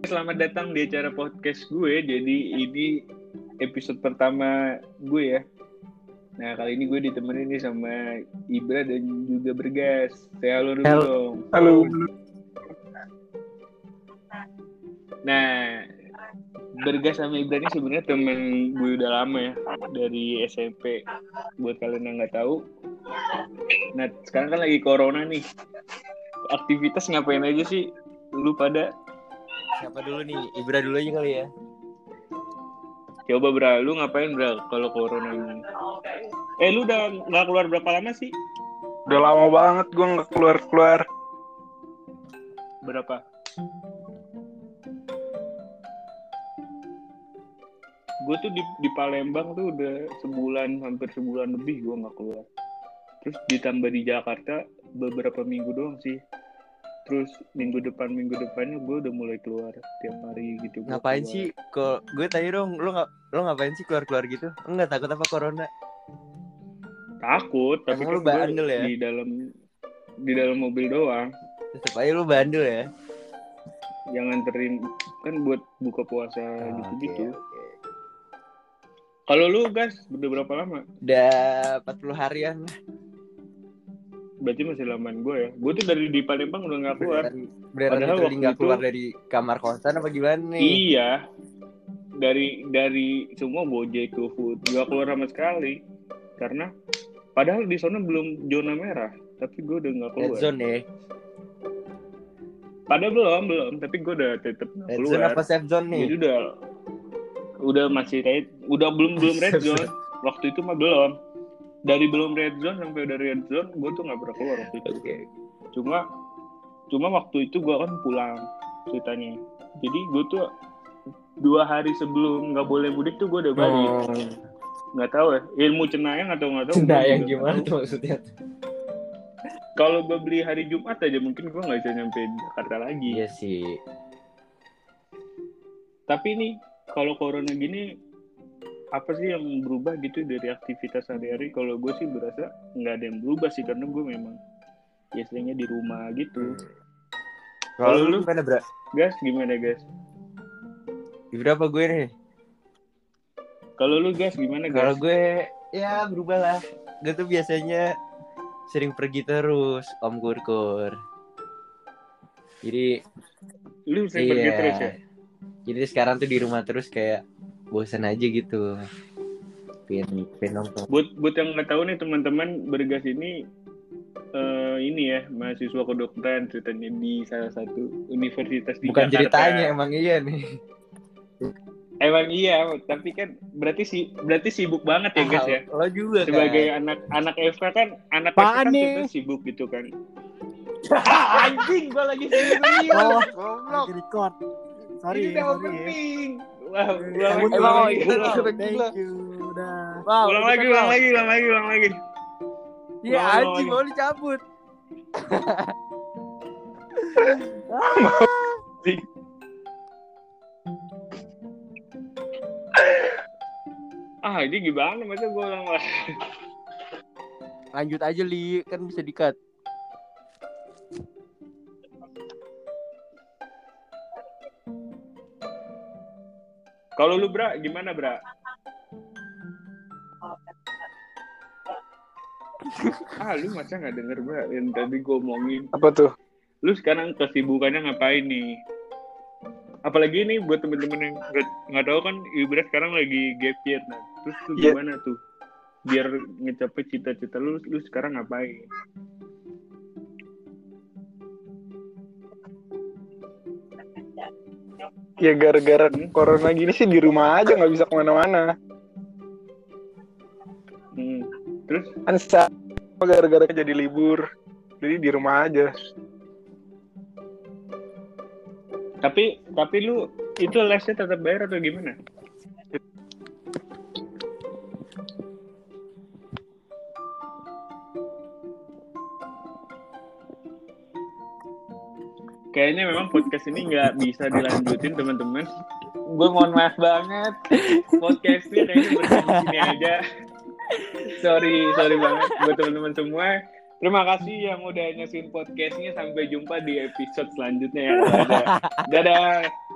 Selamat datang di acara podcast gue. Jadi ini episode pertama gue ya. Nah kali ini gue ditemenin nih sama Ibra dan juga Bergas. Saya halo dulu Halo. dong. Halo. Nah Bergas sama Ibra ini sebenarnya temen gue udah lama ya dari SMP. Buat kalian yang nggak tahu. Nah sekarang kan lagi corona nih. Aktivitas ngapain aja sih? Lu pada Siapa dulu nih? Ibra dulu aja kali ya. Coba Bra, lu ngapain Bra kalau corona ini? Eh lu udah nggak keluar berapa lama sih? Udah lama banget gue nggak keluar-keluar. Berapa? Gue tuh di, di Palembang tuh udah sebulan, hampir sebulan lebih gue nggak keluar. Terus ditambah di Jakarta beberapa minggu doang sih. Terus minggu depan minggu depannya gue udah mulai keluar tiap hari gitu. Gua Ngapain keluar. sih? Kok gue tanya dong, lu nggak lu ngapain sih keluar-keluar gitu? Enggak takut apa corona? Takut, tapi Emang lu kan bandel ya? di dalam di dalam mobil doang. Tetep aja lu bandel ya. yang nganterin kan buat buka puasa gitu-gitu. Oke, oke. Kalau lu gas udah berapa lama? Udah 40 harian lah. Berarti masih lamaan gue ya. Gue tuh dari di Palembang udah nggak keluar. Beneran, Padahal waktu nggak itu- keluar dari kamar kosan apa gimana nih? Iya. Dari dari semua Gojek, GoFood nggak keluar sama sekali. Karena padahal di sana belum zona merah, tapi gue udah nggak Red keluar. zone ya. Padahal belum belum, tapi gue udah tetep Red zone keluar. apa safe zone nih? Jadi udah udah masih red, udah belum belum red zone. Waktu itu mah belum. Dari belum red zone sampai udah red zone, gue tuh nggak pernah keluar waktu itu. Oke. Cuma cuma waktu itu gue kan pulang ceritanya. Jadi gue tuh dua hari sebelum nggak boleh mudik tuh gue udah balik. Oh. Nggak tahu ya ilmu cenayang atau nggak tahu. Gua yang juga gimana tuh maksudnya? Kalau gue beli hari Jumat aja mungkin gue nggak bisa nyampe Jakarta lagi. Iya sih. Tapi nih kalau corona gini apa sih yang berubah gitu dari aktivitas sehari-hari? Kalau gue sih berasa nggak ada yang berubah sih karena gue memang ya seringnya di rumah gitu. Kalau Kalau lu? gimana, Bra? Gas gimana gas? Berapa gue nih? Kalau lu gas gimana Kalau gas? gue ya berubah lah. Gue tuh biasanya sering pergi terus, Om Kurkur. Jadi Lu sering iya. pergi terus ya? Jadi sekarang tuh di rumah terus kayak bosan aja gitu. Pengen, pengen nongkrong. Buat buat yang nggak tahu nih teman-teman bergas ini eh, ini ya mahasiswa kedokteran ceritanya di salah satu universitas di Bukan Jakarta. ceritanya emang iya nih. Emang iya, tapi kan berarti sih berarti sibuk banget ya guys ya. Lo juga sebagai kan. anak anak FK kan anak FK kan sibuk gitu kan anjing gua lagi serius Oh, goblok record. Sorry, ini udah sorry. opening wah ulang Emang lagi emang ulang lagi gitu. ulang Thank you. Udah. ulang lagi ulang lagi ulang lagi ulang lagi Iya Ulang anjing mau dicabut. ah ini gimana masa gua ulang lagi Lanjut aja li, kan bisa dikat. Kalau lu bra gimana bra ah lu masa nggak denger bra yang tadi gua omongin Apa tuh? lu sekarang kesibukannya ngapain nih? Apalagi nih buat temen-temen yang nggak tahu kan Ibra sekarang lagi gap year nah. Terus tuh Iya. gimana tuh? Biar ngecapai cita-cita lu, lu sekarang ngapain? Ya gara-gara corona gini sih di rumah aja nggak bisa ke mana-mana. Hmm. Terus Kan sa- gara-gara jadi libur. Jadi di rumah aja. tapi tapi lu itu lesnya tetap bayar atau gimana? Kayaknya memang podcast ini nggak bisa dilanjutin teman-teman. Gue mohon maaf banget. Podcastnya kayaknya berhenti sini aja. Sorry, sorry banget buat teman-teman semua. Terima kasih yang udah nyaksiin podcastnya. Sampai jumpa di episode selanjutnya ya. Dadah. Dadah.